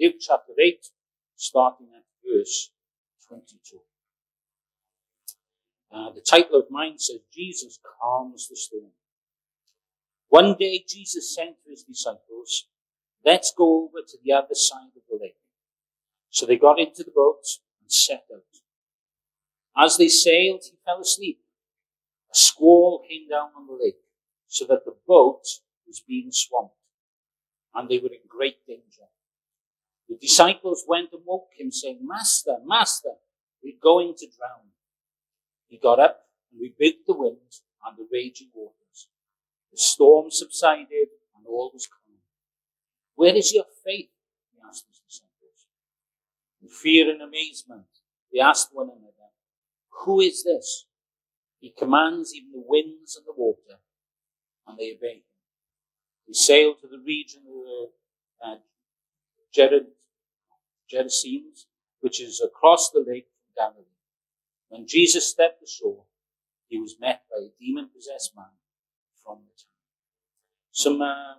Luke chapter 8, starting at verse 22. Uh, the title of mine says, Jesus calms the storm. One day Jesus said to his disciples, let's go over to the other side of the lake. So they got into the boat and set out. As they sailed, he fell asleep. A squall came down on the lake, so that the boat was being swamped, and they were in great danger. The disciples went and woke him, saying, Master, Master, we're going to drown. He got up and rebuked the wind and the raging waters. The storm subsided and all was calm. Where is your faith? He asked his disciples. In fear and amazement, they asked one another, Who is this? He commands even the winds and the water, and they obey him. He sailed to the region of the uh, Gerard, Gerasenes, which is across the lake from Galilee. When Jesus stepped ashore, he was met by a demon-possessed man from the town. Some uh,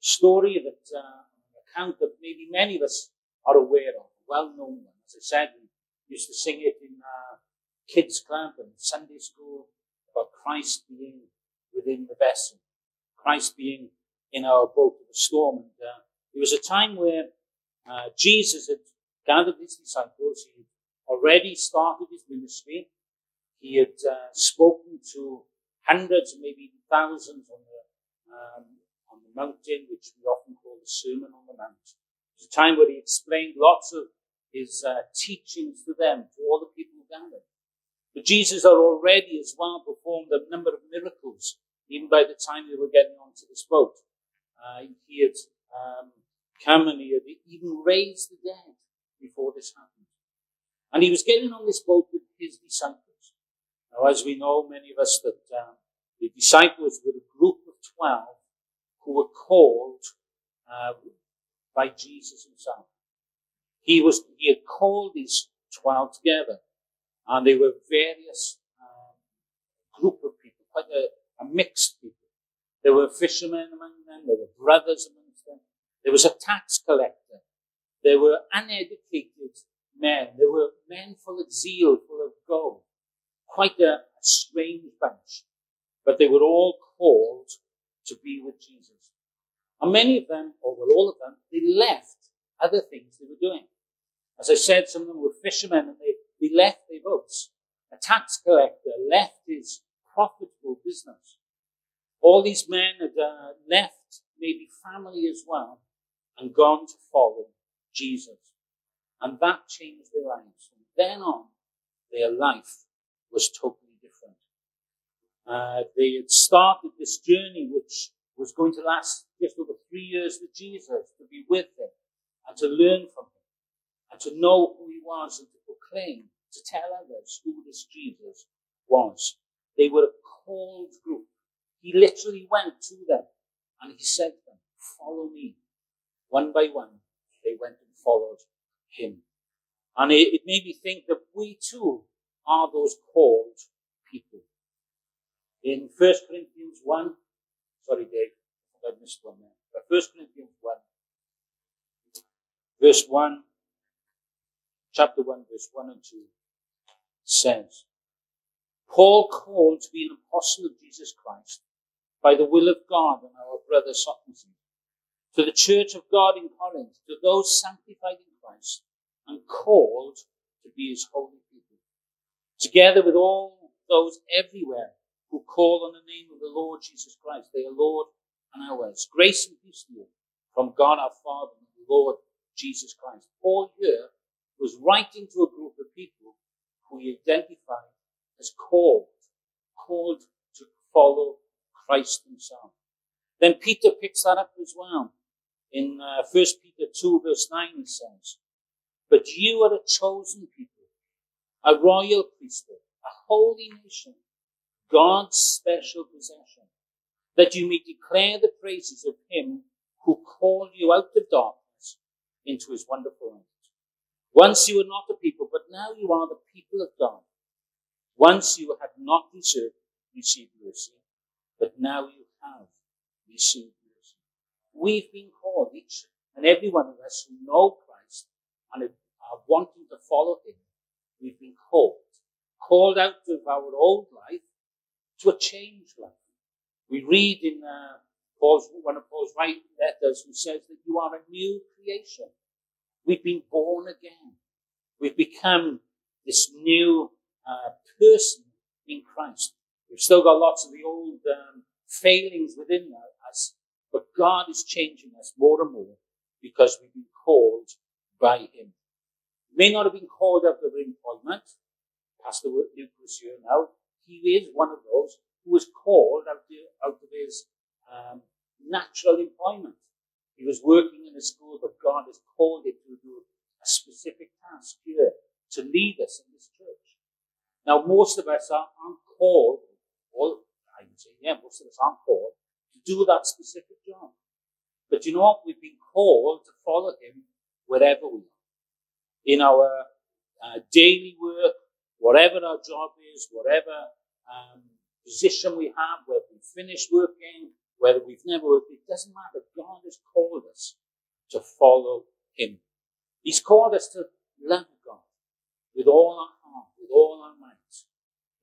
story that uh, account that maybe many of us are aware of, a well-known one. As I said, we used to sing it in uh, kids' club and Sunday school about Christ being within the vessel, Christ being in our boat of the storm. And uh, there was a time where uh, Jesus had gathered his disciples. He had already started his ministry. He had uh, spoken to hundreds, maybe thousands on the um, on the mountain, which we often call the Sermon on the Mount. It was a time where he explained lots of his uh, teachings to them, to all the people gathered. But Jesus had already as well performed a number of miracles, even by the time they were getting onto this boat. Uh, he had um, he had even raised the dead before this happened. And he was getting on this boat with his disciples. Now, as we know, many of us, that uh, the disciples were a group of 12 who were called uh, by Jesus himself. He was, he had called these 12 together and they were various um, group of people, quite a, a mixed people. There were fishermen among them, there were brothers among there was a tax collector, there were uneducated men, there were men full of zeal, full of gold. Quite a, a strange bunch. But they were all called to be with Jesus. And many of them, or well, all of them, they left other things they were doing. As I said, some of them were fishermen and they he left their boats. A tax collector left his profitable business. All these men had uh, left maybe family as well and gone to follow Jesus. And that changed their lives. From then on, their life was totally different. Uh, they had started this journey which was going to last just over three years with Jesus, to be with him and to learn from him and to know who he was and to proclaim to tell others who this Jesus was. They were a called group. He literally went to them and he said to them, follow me. One by one, they went and followed him. And it, it made me think that we too are those called people. In 1 Corinthians 1, sorry Dave, I missed one there. But 1 Corinthians 1, verse 1, chapter 1, verse 1 and 2 says, Paul called to be an apostle of Jesus Christ by the will of God and our brother Sosthenes, to the church of God in Corinth, to those sanctified in Christ and called to be his holy people, together with all those everywhere who call on the name of the Lord Jesus Christ, their Lord and ours. Grace and peace to you from God our Father and the Lord Jesus Christ. Paul here was writing to a group of people who he identified as called, called to follow Christ himself. Then Peter picks that up as well. In uh, 1 Peter 2 verse 9 he says, But you are a chosen people, a royal priesthood, a holy nation, God's special possession, that you may declare the praises of him who called you out of darkness into his wonderful light. Once you were not a people, but now you are the people of God. Once you had not deserved received mercy, but now you have received. We've been called, each And every one of us who know Christ and are wanting to follow him, we've been called. Called out of our old life to a changed life. We read in uh, Paul's, one of Paul's writing letters who says that you are a new creation. We've been born again. We've become this new uh, person in Christ. We've still got lots of the old um, failings within us, but God is changing us more and more because we've been called by Him. May not have been called out of employment. Pastor Luke here now. He is one of those who was called out, of, out of his um, natural employment. He was working in a school, but God has called him to do a specific task here to lead us in this church. Now, most of us are, aren't called, or I would say, yeah, most of us aren't called do that specific job. But you know what? We've been called to follow Him wherever we are. In our uh, daily work, whatever our job is, whatever um, position we have, whether we finish working, whether we've never worked, it doesn't matter. God has called us to follow Him. He's called us to love God with all our heart, with all our might,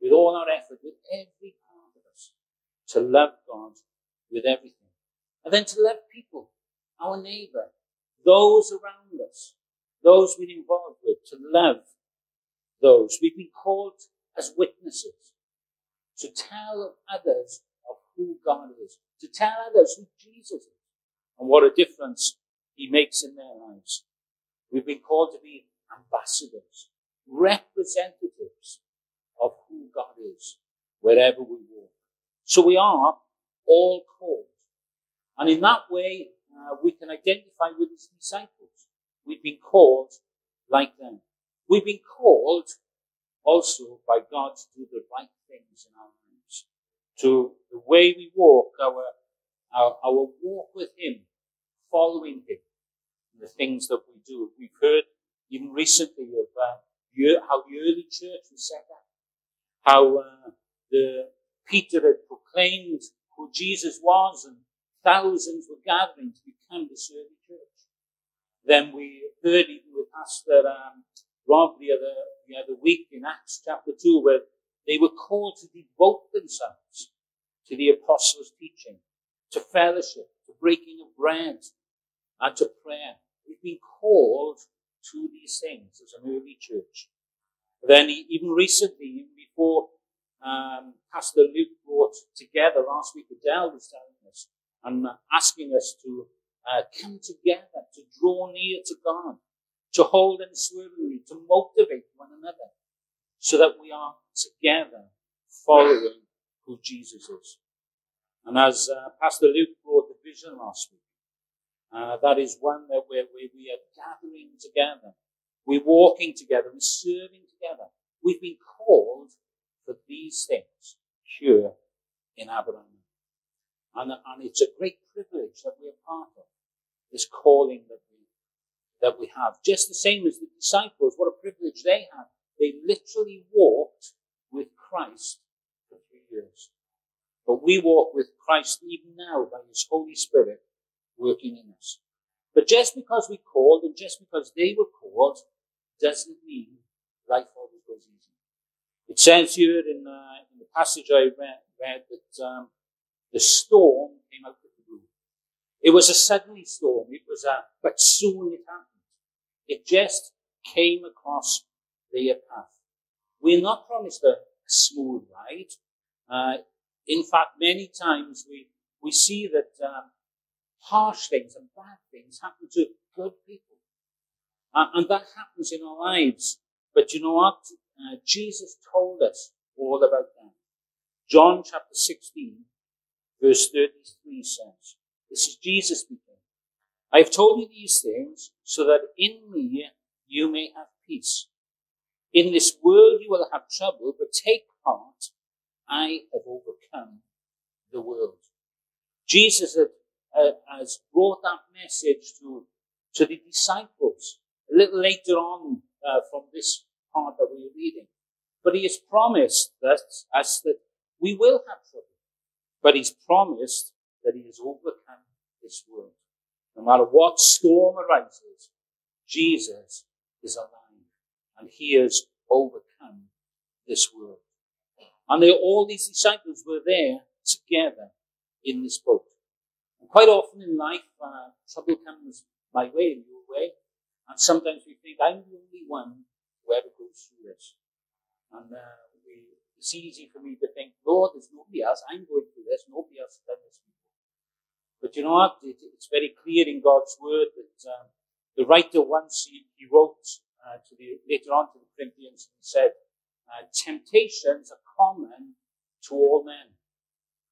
with all our effort, with every part of us, to love God with everything. And then to love people, our neighbor, those around us, those we're involved with, to love those. We've been called as witnesses to tell others of who God is, to tell others who Jesus is, and what a difference he makes in their lives. We've been called to be ambassadors, representatives of who God is, wherever we walk. So we are all called. And in that way, uh, we can identify with his disciples. We've been called like them. We've been called also by God to do the right things in our lives. To the way we walk, our, our, our walk with him, following him, the things that we do. We've heard even recently of uh, how the early church was set up, how uh, the Peter had proclaimed Jesus was and thousands were gathering to become the early church. Then we heard even with Pastor um, Rob the other, the other week in Acts chapter 2 where they were called to devote themselves to the apostles' teaching, to fellowship, to breaking of bread, and to prayer. We've been called to these things as an early church. Then even recently, even before um, Pastor Luke brought together last week, Adele was telling us, and asking us to uh, come together, to draw near to God, to hold in unswervingly, to motivate one another, so that we are together following who Jesus is. And as uh, Pastor Luke brought the vision last week, uh, that is one that where, where we are gathering together, we're walking together, we're serving together. We've been called these things here in Abraham. And, and it's a great privilege that we're part of this calling that we, that we have. Just the same as the disciples, what a privilege they had. They literally walked with Christ for three years. But we walk with Christ even now by His Holy Spirit working in us. But just because we called and just because they were called doesn't mean life always goes easy. It says here in, uh, in the passage I read, read that um, the storm came out of the blue. It was a sudden storm. It was a, but soon it happened. It just came across their path. We're not promised a, smooth ride. Uh, in fact, many times we, we see that um, harsh things and bad things happen to good people. Uh, and that happens in our lives. But you know what? Uh, Jesus told us all about that. John chapter 16, verse 33 says, This is Jesus speaking. I have told you these things so that in me you may have peace. In this world you will have trouble, but take heart. I have overcome the world. Jesus had, uh, has brought that message to, to the disciples a little later on uh, from this part that we're reading. But he has promised that, us that we will have trouble. But he's promised that he has overcome this world. No matter what storm arises, Jesus is alive and he has overcome this world. And they, all these disciples were there together in this boat. And quite often in life, uh, trouble comes my way and your way. And sometimes we think, I'm the only one who ever goes through this. And uh, we, it's easy for me to think, Lord, there's nobody else. I'm going through this. Nobody else has done this before. But you know what? It, it's very clear in God's word that um, the writer once he, he wrote uh, to the later on to the Corinthians and said, uh, "Temptations are common to all men,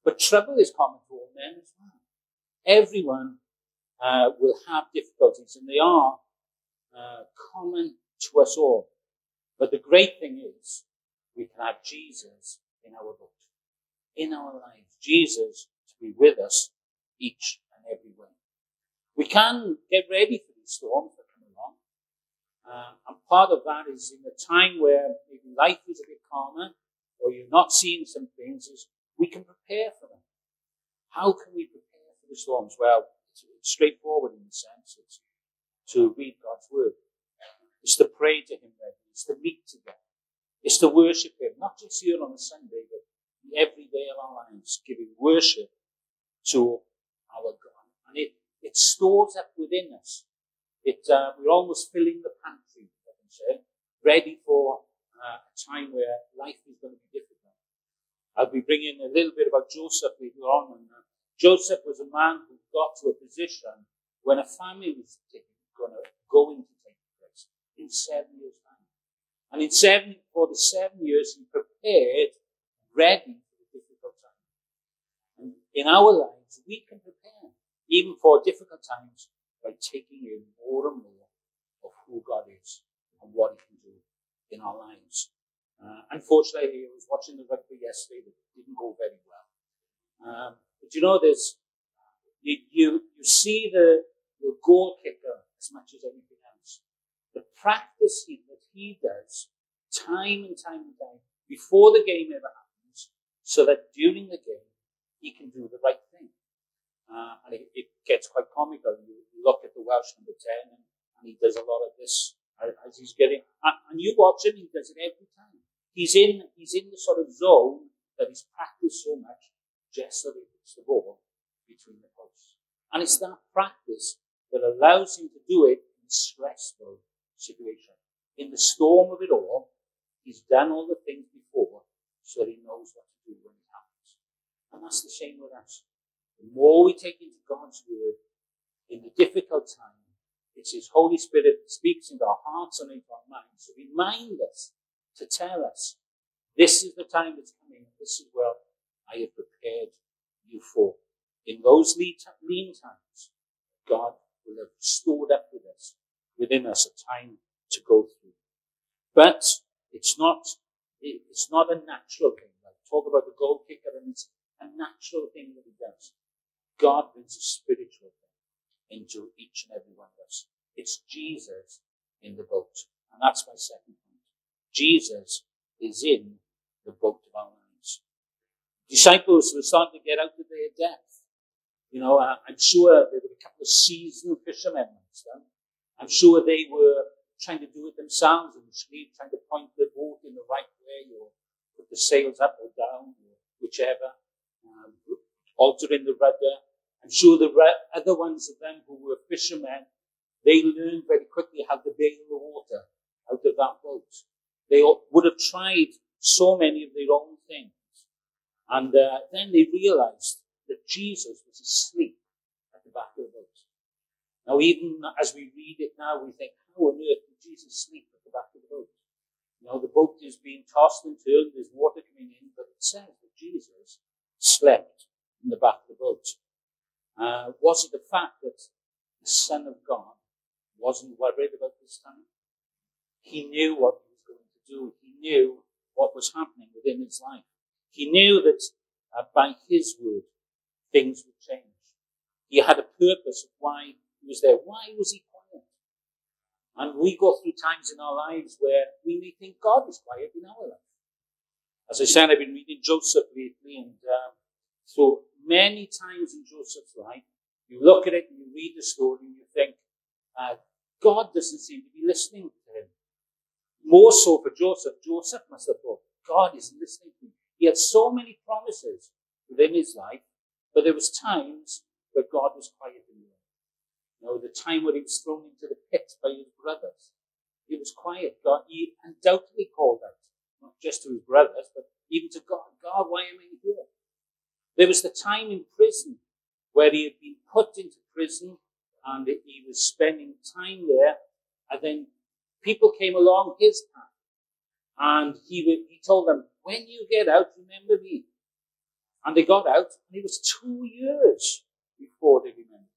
but trouble is common to all men as well. Everyone uh, will have difficulties, and they are uh, common to us all. But the great thing is, we can have Jesus in our boat, in our lives. Jesus to be with us each and every way. We can get ready for these storms that come along. Uh, and part of that is in a time where maybe life is a bit calmer, or you're not seeing some things, is we can prepare for them. How can we prepare for the storms? Well, it's, it's straightforward in the sense. It's to read God's word. It's to pray to Him regularly. It's to meet together. It's to worship Him, not just here on a Sunday, but every day of our lives, giving worship to our God. And it, it stores up within us. It, uh, we're almost filling the pantry, I can say, ready for uh, a time where life is going to be difficult. I'll be bringing a little bit about Joseph later on. And, uh, Joseph was a man who got to a position when a family was going to, going to take place in seven years'. And in seven, for the seven years, he prepared, ready for the difficult time. And in our lives, we can prepare, even for difficult times, by taking in more and more of who God is and what He can do in our lives. Uh, unfortunately, I was watching the rugby yesterday that it didn't go very well. Um, but you know, there's you, you, you see the, the goal kicker as much as anything else. The practice he, he does time and time time before the game ever happens, so that during the game he can do the right thing. Uh, and it, it, gets quite comical. You, look at the Welsh number 10 and, and, he does a lot of this as he's getting, and, and you watch him, he does it every time. He's in, he's in the sort of zone that he's practiced so much just so he puts the ball between the posts. And it's that practice that allows him to do it in stressful situation. In the storm of it all, he's done all the things before so he knows what to do when it happens. And that's the same with us. The more we take into God's word in the difficult time, it's His Holy Spirit that speaks into our hearts and into our minds to remind us, to tell us, this is the time that's coming, this is where I have prepared you for. In those lean times, God will have stored up with us, within us, a time to go through. But it's not, it's not a natural thing. Like talk about the goal kicker and it's a natural thing that he does. God brings a spiritual thing into each and every one of us. It's Jesus in the boat. And that's my second point. Jesus is in the boat of our lives. Disciples were starting to get out of their depth. You know, I'm sure there were a couple of seasoned fishermen them. I'm sure they were trying to do it themselves the street, trying to point the boat in the right way or put the sails up or down or whichever, um, altering the rudder. I'm sure the other ones of them who were fishermen, they learned very quickly how to bail the water out of that boat. They would have tried so many of their own things. And uh, then they realized that Jesus was asleep at the back of the boat. Now, even as we read it now, we think, how on earth did Jesus sleep at the back of the boat? You know, the boat is being tossed and turned, there's water coming in, but it says that Jesus slept in the back of the boat. Uh, was it the fact that the Son of God wasn't worried about this time? He knew what he was going to do. He knew what was happening within his life. He knew that uh, by his word, things would change. He had a purpose of why he was there. Why was he quiet? And we go through times in our lives where we may think God is quiet in our life. As I said, I've been reading Joseph lately, and uh, so many times in Joseph's life, You look at it and you read the story and you think, uh, God doesn't seem to be listening to him. More so for Joseph. Joseph must have thought, God isn't listening to me. He had so many promises within his life, but there was times where God was quiet You know, the time when he was thrown into the pit by his brothers. He was quiet. God, he undoubtedly called out, not just to his brothers, but even to God. God, why am I here? There was the time in prison where he had been put into prison and he was spending time there. And then people came along his path. And he, he told them, when you get out, remember me. And they got out, and it was two years before they remembered.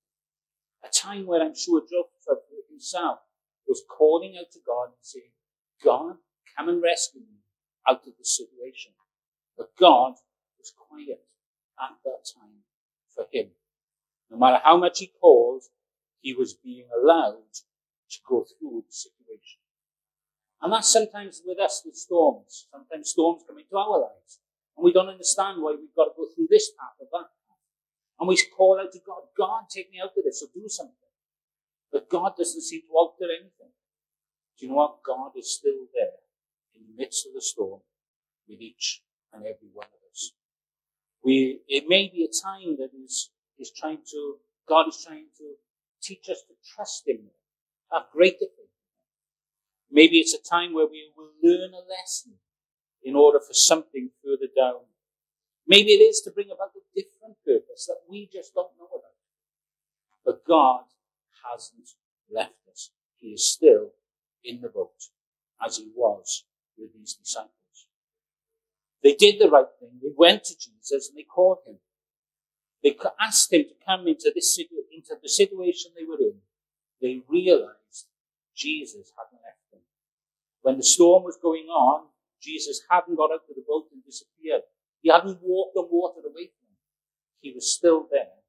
A time where I'm sure Joseph himself was calling out to God and saying, God, come and rescue me out of this situation. But God was quiet at that time for him. No matter how much he called, he was being allowed to go through the situation. And that's sometimes with us with storms. Sometimes storms come into our lives. And we don't understand why we've got to go through this path or that. And we call out to God, God, take me out of this or do something. But God doesn't seem to alter anything. Do you know what? God is still there in the midst of the storm with each and every one of us. We, it may be a time that is, is trying to, God is trying to teach us to trust Him, have greater faith. Maybe it's a time where we will learn a lesson in order for something further down. Maybe it is to bring about a different purpose that we just don't know about. But God hasn't left us. He is still in the boat as he was with these disciples. They did the right thing. They went to Jesus and they called him. They asked him to come into this into the situation they were in. They realized Jesus hadn't left them. When the storm was going on, Jesus hadn't got out of the boat and disappeared. He hadn't walked on water away from them. He was still there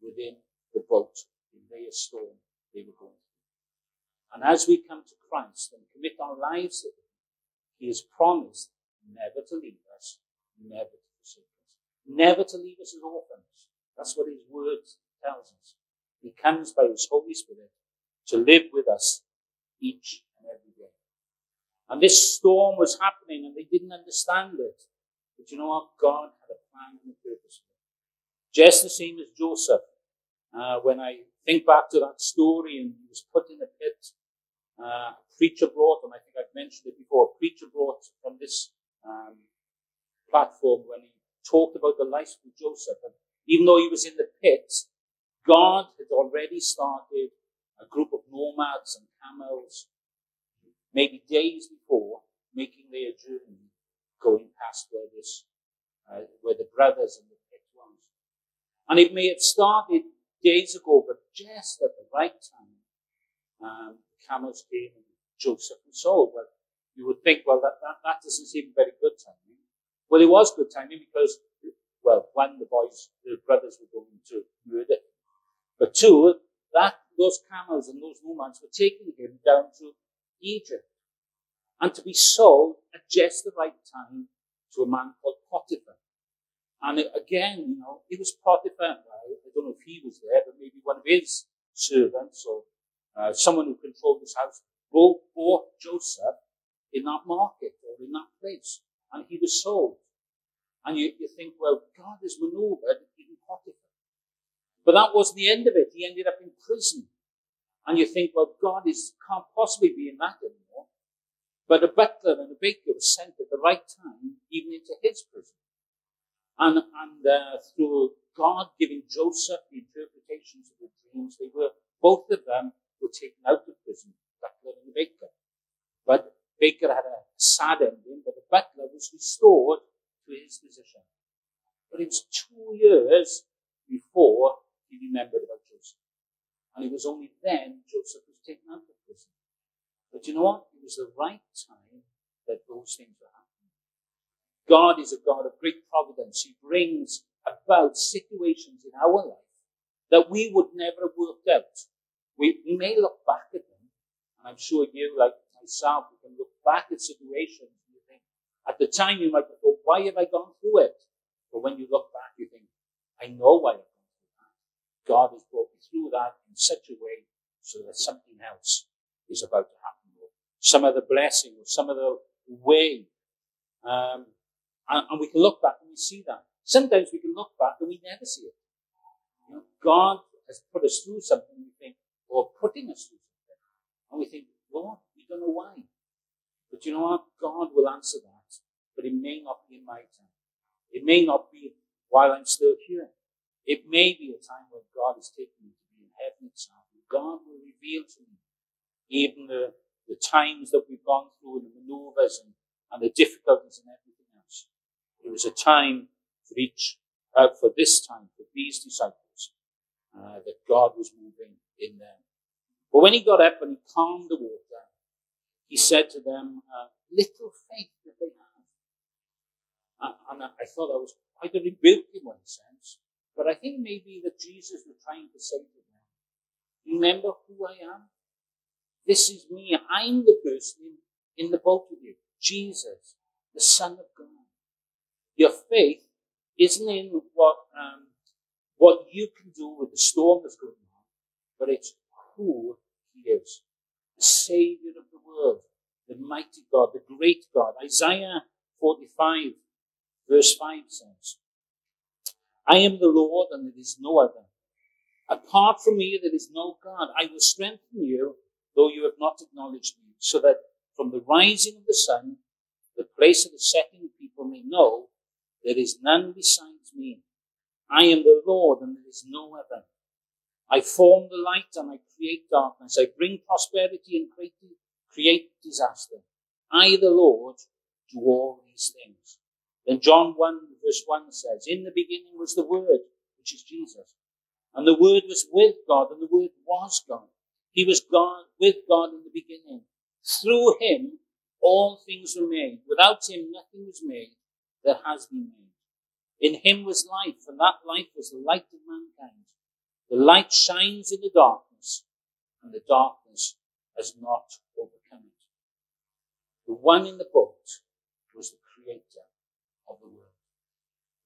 within the boat in their storm they were going through. And as we come to Christ and commit our lives to Him, He has promised never to leave us, never to forsake us, never to leave us as orphans. That's what His word tells us. He comes by His Holy Spirit to live with us each and every day. And this storm was happening and they didn't understand it. But you know what? God had a plan and a purpose. Just the same as Joseph. Uh, when I think back to that story and he was put in a pit, uh, a preacher brought, and I think I've mentioned it before, a preacher brought from this um, platform when he talked about the life of Joseph. And even though he was in the pit, God had already started a group of nomads and camels, maybe days before, making their journey, going past where this, uh, where the brothers and the pit was. And it may have started days ago, but just at the right time, um, camels came and Joseph was sold. Well, you would think, well, that, that, that doesn't seem very good timing. Well, it was good timing because, well, one, the boys, the brothers were going to murder. But two, that, those camels and those nomads were taking him down to Egypt and to be sold at just the right time to a man called Potiphar. And again, you know, it was Potiphar. I don't know if he was there, but maybe one of his servants or uh, someone who controlled his house bought Joseph in that market or in that place, and he was sold. And you, you think, well, God has maneuvered even Potiphar. But that wasn't the end of it. He ended up in prison. And you think, well, God is, can't possibly be in that anymore. But a butler and a baker were sent at the right time, even into his prison. And, and uh, through God giving Joseph the interpretations of the dreams, they were, both of them were taken out of prison, butler and the baker. But baker had a sad ending, but the butler was restored to his position. But it was two years before he remembered about Joseph. And it was only then Joseph was taken out of prison. But you know what? Was the right time that those things were happening. God is a God of great providence. He brings about situations in our life that we would never have worked out. We, we may look back at them, and I'm sure you, like myself, you can look back at situations and you think, at the time you might have thought, why have I gone through it? But when you look back, you think, I know why I've gone through that. God has brought me through that in such a way so that something else is about to happen. Some other blessing or some other way. Um, and, and, we can look back and we see that. Sometimes we can look back and we never see it. You know, God has put us through something we think, or putting us through something. And we think, Lord, we don't know why. But you know what? God will answer that. But it may not be in my time. It may not be while I'm still here. It may be a time when God is taking me to be in heaven itself. God will reveal to me even the, the times that we've gone through and the maneuvers and, and the difficulties and everything else. It was a time for each, uh, for this time, for these disciples, uh, that God was moving in them. But when he got up and he calmed the water, he said to them, uh, little faith that they have. And I thought that was quite a rebuke in one sense. But I think maybe that Jesus was trying to say to them, remember who I am? This is me. I'm the person in the boat with you. Jesus, the Son of God. Your faith isn't in what, um, what you can do with the storm that's going on, but it's who he is. The Savior of the world, the mighty God, the great God. Isaiah 45 verse 5 says, I am the Lord and there is no other. Apart from me there is no God. I will strengthen you, though you have not acknowledged me, so that from the rising of the sun, the place of the setting, people may know there is none besides me. I am the Lord and there is no other. I form the light and I create darkness. I bring prosperity and create, create disaster. I, the Lord, do all these things. Then John 1 verse 1 says, In the beginning was the Word, which is Jesus. And the Word was with God, and the Word was God. He was God, with God in the beginning. Through Him, all things were made. Without Him, nothing was made that has been made. In Him was life, and that life was the light of mankind. The light shines in the darkness, and the darkness has not overcome it. The one in the boat was the creator of the world.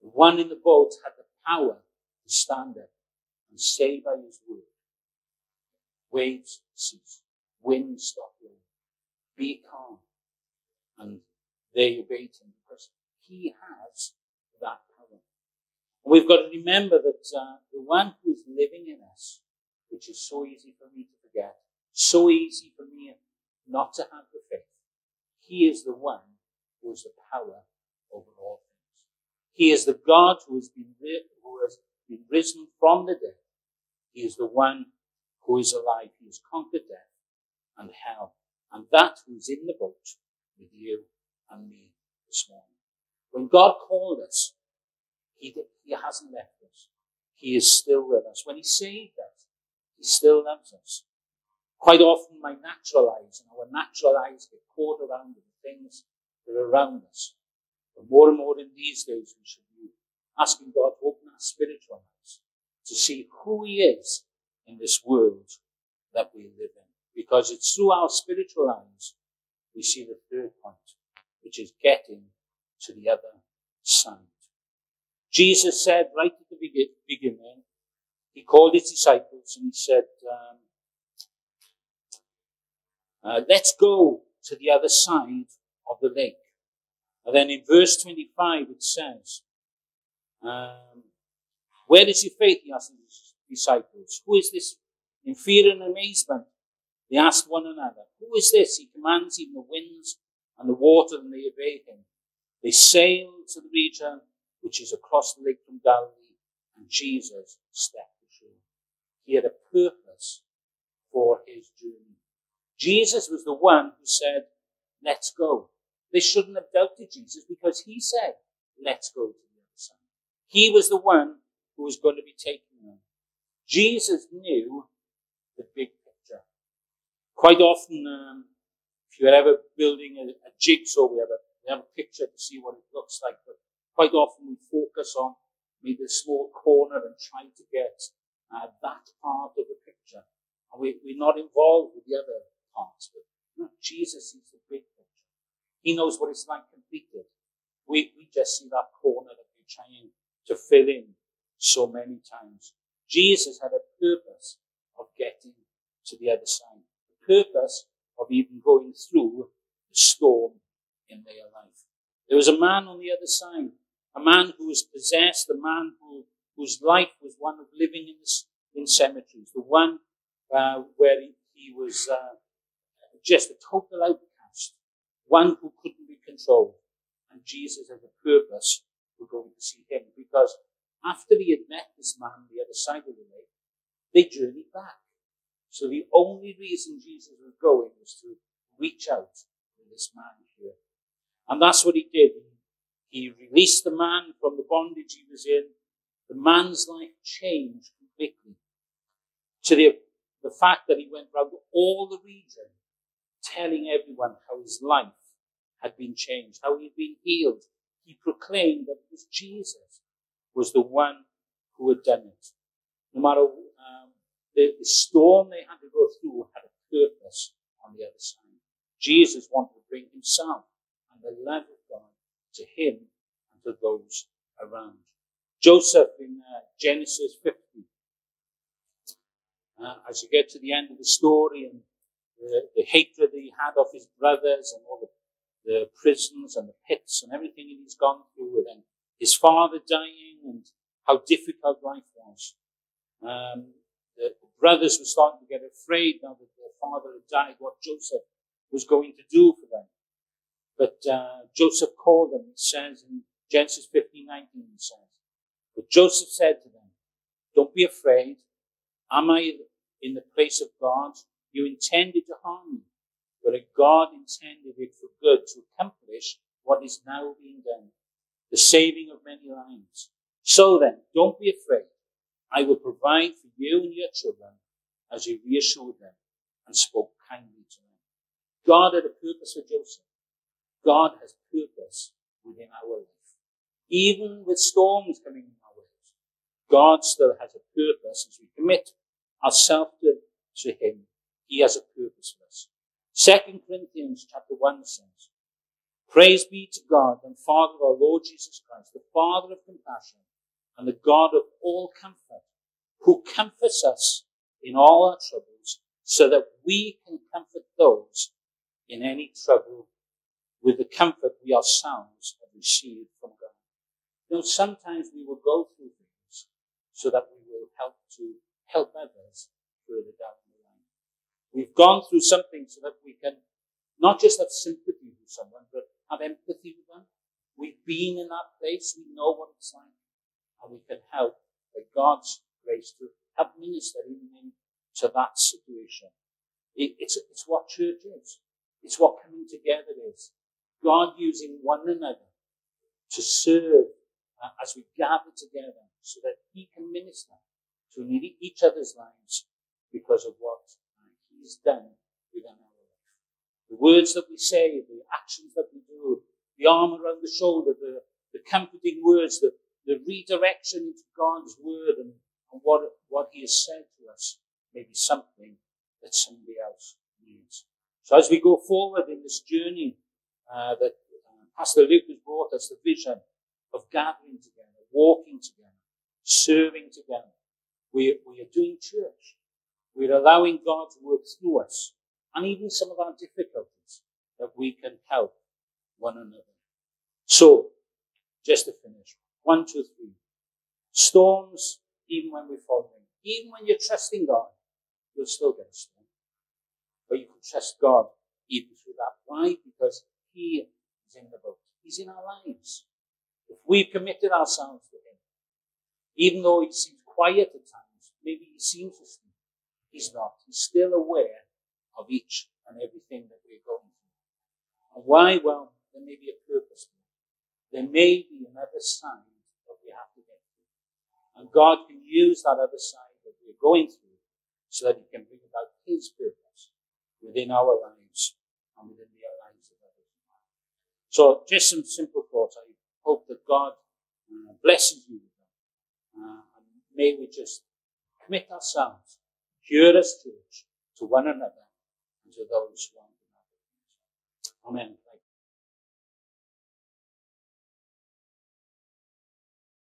The one in the boat had the power to stand up and say by his word, waves cease, wind stop blowing, be calm. And they obeyed him because he has that power. We've got to remember that uh, the one who is living in us, which is so easy for me to forget, so easy for me not to have the faith, he is the one who has the power over all things. He is the God who has been, who has been risen from the dead. He is the one who is alive. He has conquered death and hell. And that who is in the boat with you and me this morning. When God called us, he, he hasn't left us. He is still with us. When He saved us, He still loves us. Quite often my natural eyes and our natural eyes get caught around the things that are around us. But more and more in these days, we should be asking God to open our spiritual eyes to see who He is in this world that we live in. Because it's through our spiritual eyes we see the third point, which is getting to the other side. Jesus said right at the beginning, he called his disciples and he said, um, uh, let's go to the other side of the lake. And then in verse 25 it says, um, where is your faith? He asked his disciples. Who is this? In fear and amazement, they asked one another, Who is this? He commands even the winds and the water, and they obey him. They sailed to the region which is across the lake from Galilee, and Jesus stepped ashore. He had a purpose for his journey. Jesus was the one who said, Let's go. They shouldn't have doubted Jesus because he said, let's go to the other side. He was the one who was going to be them. Jesus knew the big picture. Quite often, um, if you're ever building a, a jigsaw, we have, a, we have a picture to see what it looks like, but quite often we focus on maybe a small corner and try to get uh, that part of the picture. And we, we're not involved with the other parts, but know, Jesus is the big picture. he knows what it's like completed. We, we just see that corner that we're trying to fill in so many times. Jesus had a purpose of getting to the other side. The purpose of even going through the storm in their life. There was a man on the other side, a man who was possessed, a man who, whose life was one of living in, the, in cemeteries, the one uh, where he, he was uh, just a total outcast, one who couldn't be controlled. And Jesus had a purpose for going to see him because after he had met this man on the other side of the lake, they journeyed back. So the only reason Jesus was going was to reach out to this man here. And that's what he did. He released the man from the bondage he was in. The man's life changed completely to the, the fact that he went around all the region telling everyone how his life had been changed, how he'd been healed. He proclaimed that it was Jesus was the one who had done it. No matter um, the, the storm they had to go through had a purpose on the other side. Jesus wanted to bring himself and the love of God to him and to those around. Joseph in uh, Genesis 50. Uh, as you get to the end of the story and the, the, hatred that he had of his brothers and all the, the prisons and the pits and everything that he's gone through, and his father dying and how difficult life was. Um, the brothers were starting to get afraid now that their father had died, what Joseph was going to do for them. But uh, Joseph called them, it says in Genesis 15, 19, it says, But Joseph said to them, Don't be afraid. Am I in the place of God? You intended to harm me, but God intended it for good to accomplish what is now being done the saving of many lives. So then, don't be afraid. I will provide for you and your children as he reassured them and spoke kindly to them. God had a purpose for Joseph. God has purpose within our life. Even with storms coming in our lives, God still has a purpose as we commit ourselves to, to him. He has a purpose for us. Second Corinthians chapter 1 says, Praise be to God and Father of our Lord Jesus Christ, the Father of compassion and the God of all comfort, who comforts us in all our troubles so that we can comfort those in any trouble with the comfort we ourselves have received from God. You know, sometimes we will go through things so that we will help to help others down the line. We've gone through something so that we can not just have sympathy with someone, but have empathy with them. We've been in that place. We know what it's like. And we can help by God's grace to help minister even into that situation. It, it's, it's what church is. It's what coming together is. God using one another to serve uh, as we gather together so that He can minister to each other's lives because of what He's done within our the words that we say, the actions that we do, the arm around the shoulder, the, the comforting words, the, the redirection into God's word and, and what, what He has said to us may be something that somebody else needs. So as we go forward in this journey uh, that uh, Pastor Luke has brought us, the vision of gathering together, walking together, serving together, we, we are doing church. We're allowing God to work through us and even some of our difficulties that we can help one another. So, just to finish, one, two, three. Storms, even when we're following, even when you're trusting God, you'll still get a storm. But you can trust God even through that. Why? Because He is in the boat. He's in our lives. If we've committed ourselves to Him, even though He seems quiet at times, maybe He seems asleep, He's not. He's still aware of each and everything that we're going through. And why? Well, there may be a purpose. There may be another side that we have to get through. And God can use that other side that we're going through so that He can bring about His purpose within our lives and within the lives of others. So, just some simple thoughts. I hope that God uh, blesses you with them. Uh, and may we just commit ourselves, here as church, to one another and to those who to. Amen.